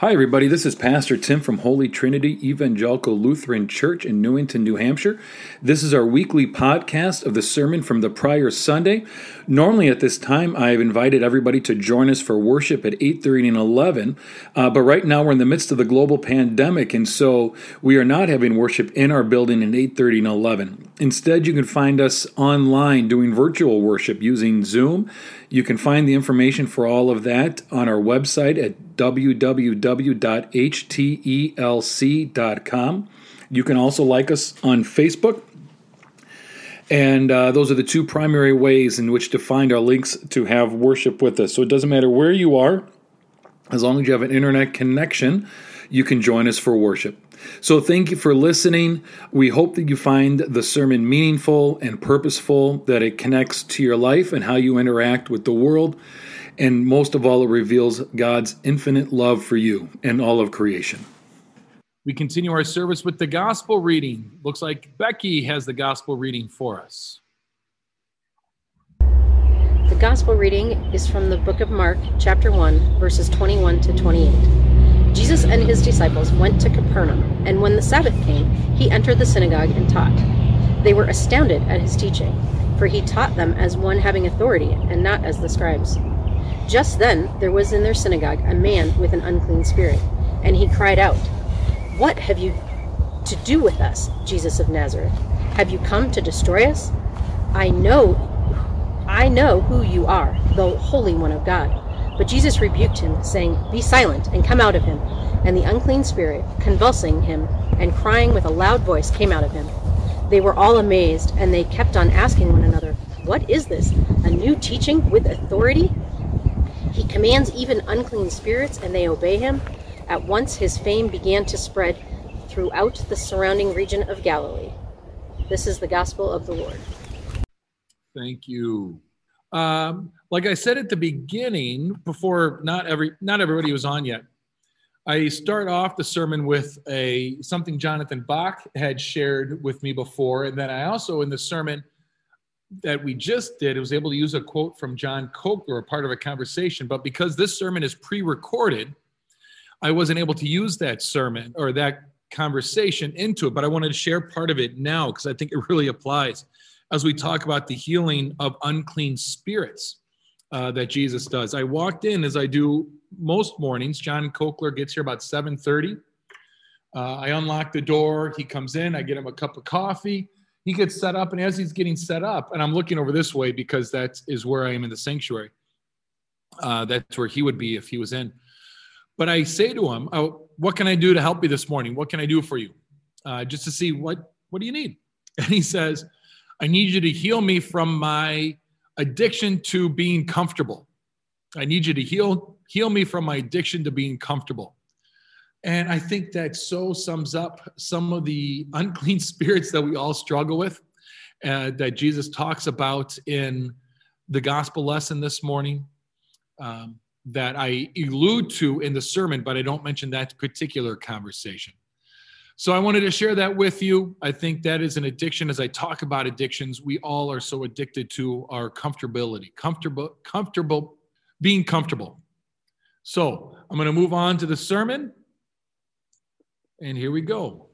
Hi, everybody. This is Pastor Tim from Holy Trinity Evangelical Lutheran Church in Newington, New Hampshire. This is our weekly podcast of the sermon from the prior Sunday. Normally, at this time, I've invited everybody to join us for worship at 8:30 and 11. Uh, but right now, we're in the midst of the global pandemic, and so we are not having worship in our building at 8:30 and 11. Instead, you can find us online doing virtual worship using Zoom. You can find the information for all of that on our website at www.htelc.com. You can also like us on Facebook. And uh, those are the two primary ways in which to find our links to have worship with us. So it doesn't matter where you are, as long as you have an internet connection, you can join us for worship. So thank you for listening. We hope that you find the sermon meaningful and purposeful, that it connects to your life and how you interact with the world. And most of all, it reveals God's infinite love for you and all of creation. We continue our service with the gospel reading. Looks like Becky has the gospel reading for us. The gospel reading is from the book of Mark, chapter 1, verses 21 to 28. Jesus and his disciples went to Capernaum, and when the Sabbath came, he entered the synagogue and taught. They were astounded at his teaching, for he taught them as one having authority, and not as the scribes. Just then there was in their synagogue a man with an unclean spirit, and he cried out, What have you to do with us, Jesus of Nazareth? Have you come to destroy us? I know I know who you are, the Holy One of God. But Jesus rebuked him, saying, Be silent, and come out of him. And the unclean spirit, convulsing him, and crying with a loud voice, came out of him. They were all amazed, and they kept on asking one another, What is this? A new teaching with authority? He commands even unclean spirits, and they obey him. At once his fame began to spread throughout the surrounding region of Galilee. This is the gospel of the Lord. Thank you. Um, like I said at the beginning, before not every not everybody was on yet, I start off the sermon with a something Jonathan Bach had shared with me before, and then I also in the sermon that we just did, it was able to use a quote from John Coker, a part of a conversation. But because this sermon is pre-recorded, I wasn't able to use that sermon or that conversation into it. But I wanted to share part of it now because I think it really applies as we talk about the healing of unclean spirits uh, that Jesus does. I walked in as I do most mornings. John Kokler gets here about 7:30. Uh, I unlock the door. He comes in. I get him a cup of coffee. He gets set up, and as he's getting set up, and I'm looking over this way because that is where I am in the sanctuary. Uh, that's where he would be if he was in. But I say to him, oh, "What can I do to help you this morning? What can I do for you?" Uh, just to see what what do you need. And he says, I need you to heal me from my addiction to being comfortable. I need you to heal heal me from my addiction to being comfortable. And I think that so sums up some of the unclean spirits that we all struggle with, uh, that Jesus talks about in the gospel lesson this morning, um, that I allude to in the sermon, but I don't mention that particular conversation. So I wanted to share that with you. I think that is an addiction. As I talk about addictions, we all are so addicted to our comfortability, comfortable, comfortable, being comfortable. So I'm going to move on to the sermon. And here we go.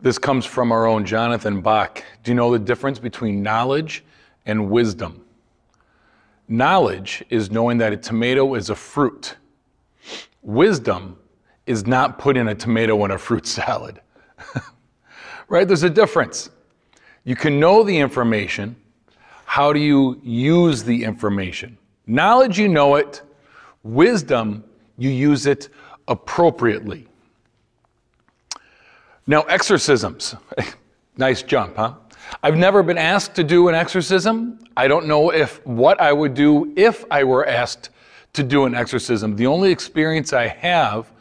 This comes from our own Jonathan Bach. Do you know the difference between knowledge and wisdom? Knowledge is knowing that a tomato is a fruit. Wisdom is not putting a tomato in a fruit salad. right? There's a difference. You can know the information. How do you use the information? Knowledge, you know it. Wisdom, you use it appropriately. Now, exorcisms. nice jump, huh? I've never been asked to do an exorcism. I don't know if what I would do if I were asked to do an exorcism. The only experience I have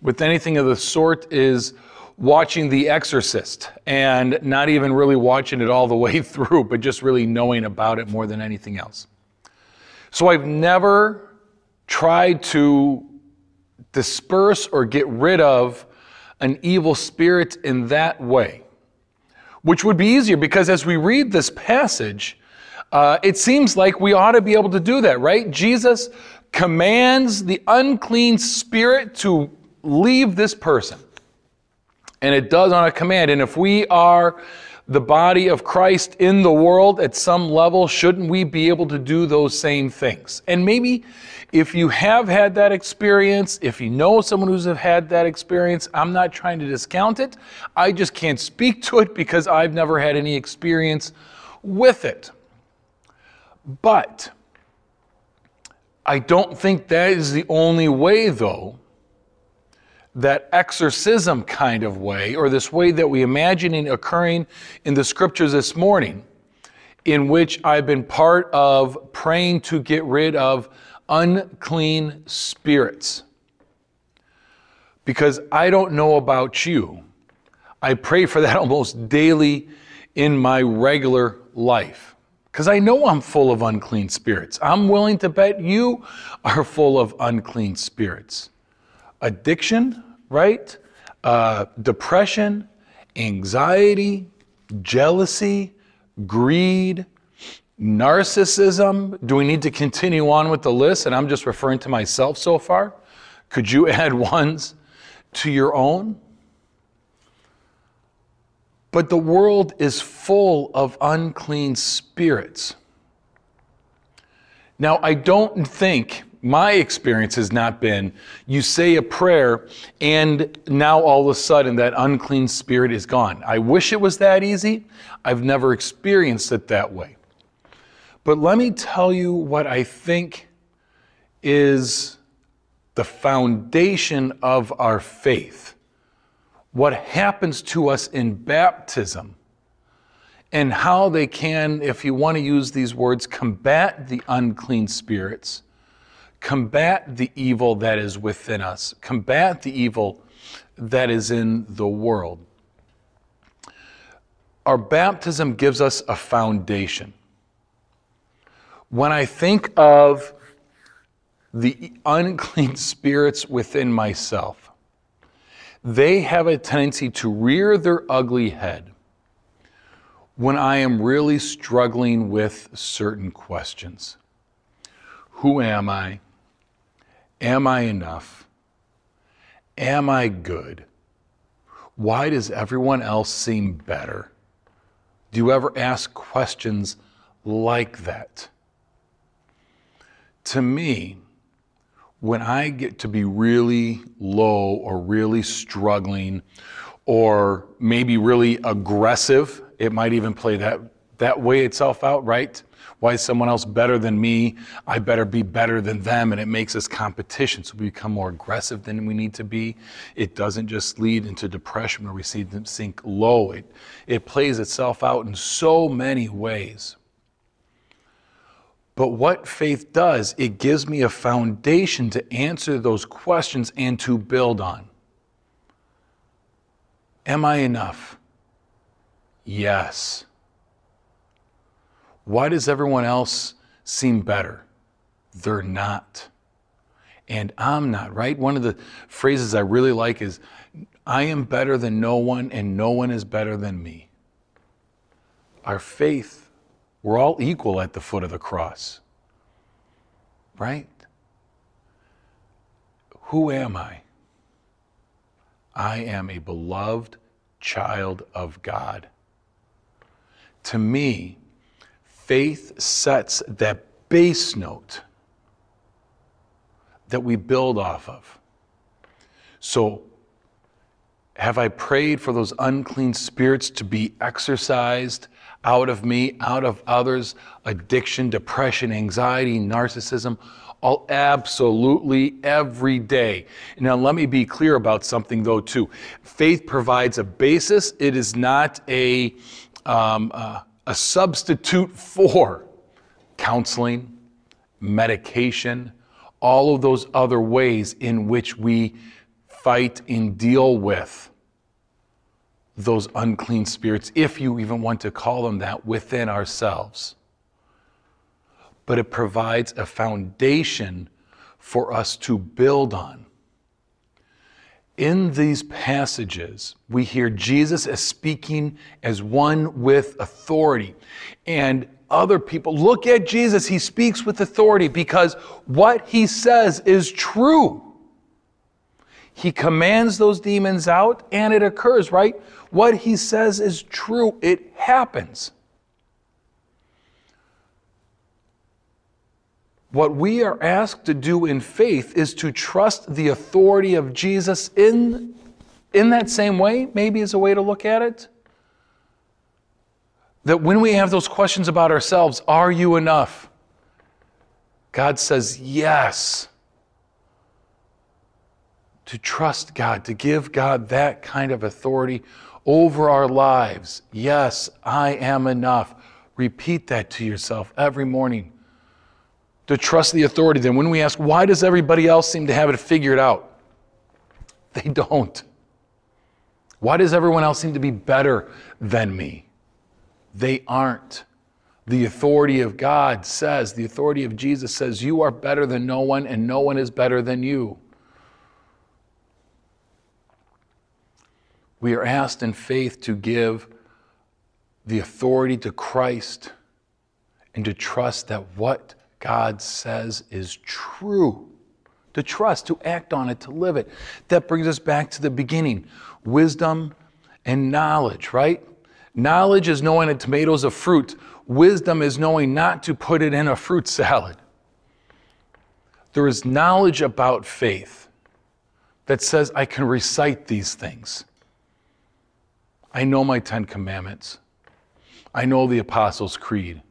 with anything of the sort is watching The Exorcist and not even really watching it all the way through, but just really knowing about it more than anything else. So I've never tried to disperse or get rid of an evil spirit in that way, which would be easier because as we read this passage, uh, it seems like we ought to be able to do that, right? Jesus commands the unclean spirit to leave this person. And it does on a command. And if we are the body of Christ in the world at some level, shouldn't we be able to do those same things? And maybe if you have had that experience, if you know someone who's have had that experience, I'm not trying to discount it. I just can't speak to it because I've never had any experience with it. But I don't think that is the only way, though, that exorcism kind of way, or this way that we imagine it occurring in the scriptures this morning, in which I've been part of praying to get rid of unclean spirits. Because I don't know about you, I pray for that almost daily in my regular life. Because I know I'm full of unclean spirits. I'm willing to bet you are full of unclean spirits addiction, right? Uh, depression, anxiety, jealousy, greed, narcissism. Do we need to continue on with the list? And I'm just referring to myself so far. Could you add ones to your own? But the world is full of unclean spirits. Now, I don't think my experience has not been you say a prayer and now all of a sudden that unclean spirit is gone. I wish it was that easy. I've never experienced it that way. But let me tell you what I think is the foundation of our faith. What happens to us in baptism and how they can, if you want to use these words, combat the unclean spirits combat the evil that is within us, combat the evil that is in the world. Our baptism gives us a foundation. When I think of the unclean spirits within myself, they have a tendency to rear their ugly head when I am really struggling with certain questions. Who am I? Am I enough? Am I good? Why does everyone else seem better? Do you ever ask questions like that? To me, when I get to be really low or really struggling or maybe really aggressive, it might even play that, that way itself out, right? Why is someone else better than me? I better be better than them. And it makes us competition. So we become more aggressive than we need to be. It doesn't just lead into depression where we see them sink low. It, it plays itself out in so many ways. But what faith does, it gives me a foundation to answer those questions and to build on. Am I enough? Yes. Why does everyone else seem better? They're not. And I'm not, right? One of the phrases I really like is I am better than no one, and no one is better than me. Our faith, we're all equal at the foot of the cross, right? Who am I? I am a beloved child of God. To me, faith sets that base note that we build off of. So, have I prayed for those unclean spirits to be exorcised out of me, out of others? Addiction, depression, anxiety, narcissism, all absolutely every day. Now, let me be clear about something though, too. Faith provides a basis, it is not a um, uh, a substitute for counseling, medication, all of those other ways in which we fight and deal with those unclean spirits, if you even want to call them that, within ourselves. But it provides a foundation for us to build on. in these passages, we hear Jesus as speaking as one with authority. And other people look at Jesus, he speaks with authority because what he says is true. He commands those demons out and it occurs, right? What he says is true, it happens. What we are asked to do in faith is to trust the authority of Jesus in, in that same way, maybe is a way to look at it. That when we have those questions about ourselves, are you enough? God says, yes. To trust God, to give God that kind of authority over our lives. Yes, I am enough. Repeat that to yourself every morning to trust the authority. Then, when we ask, why does everybody else seem to have it figured out? They don't. Why does everyone else seem to be better than me? They aren't. The authority of God says, the authority of Jesus says, you are better than no one, and no one is better than you. We are asked in faith to give the authority to Christ and to trust that what God says is true. To trust, to act on it, to live it. That brings us back to the beginning wisdom and knowledge, right? Knowledge is knowing a tomato's a fruit. Wisdom is knowing not to put it in a fruit salad. There is knowledge about faith that says I can recite these things. I know my Ten Commandments. I know the Apostles' Creed.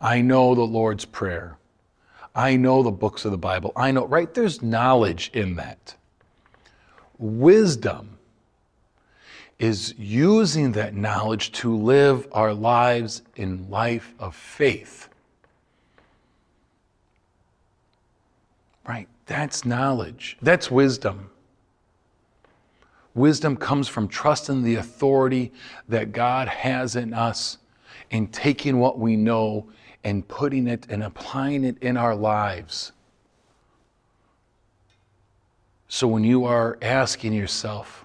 I know the Lord's Prayer. I know the books of the Bible. I know, right? There's knowledge in that. Wisdom is using that knowledge to live our lives in life of faith. Right? That's knowledge. That's wisdom. Wisdom comes from trusting the authority that God has in us and taking what we know and putting it and applying it in our lives. So when you are asking yourself,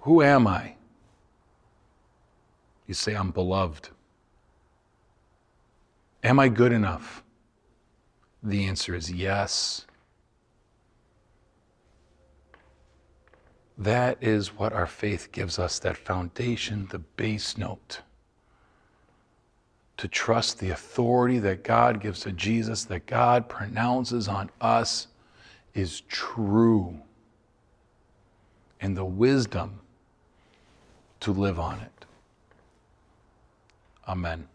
Who am I? You say, I'm beloved. Am I good enough? The answer is yes. That is what our faith gives us that foundation, the base note to trust the authority that God gives to Jesus, that God pronounces on us, is true, and the wisdom to live on it. Amen.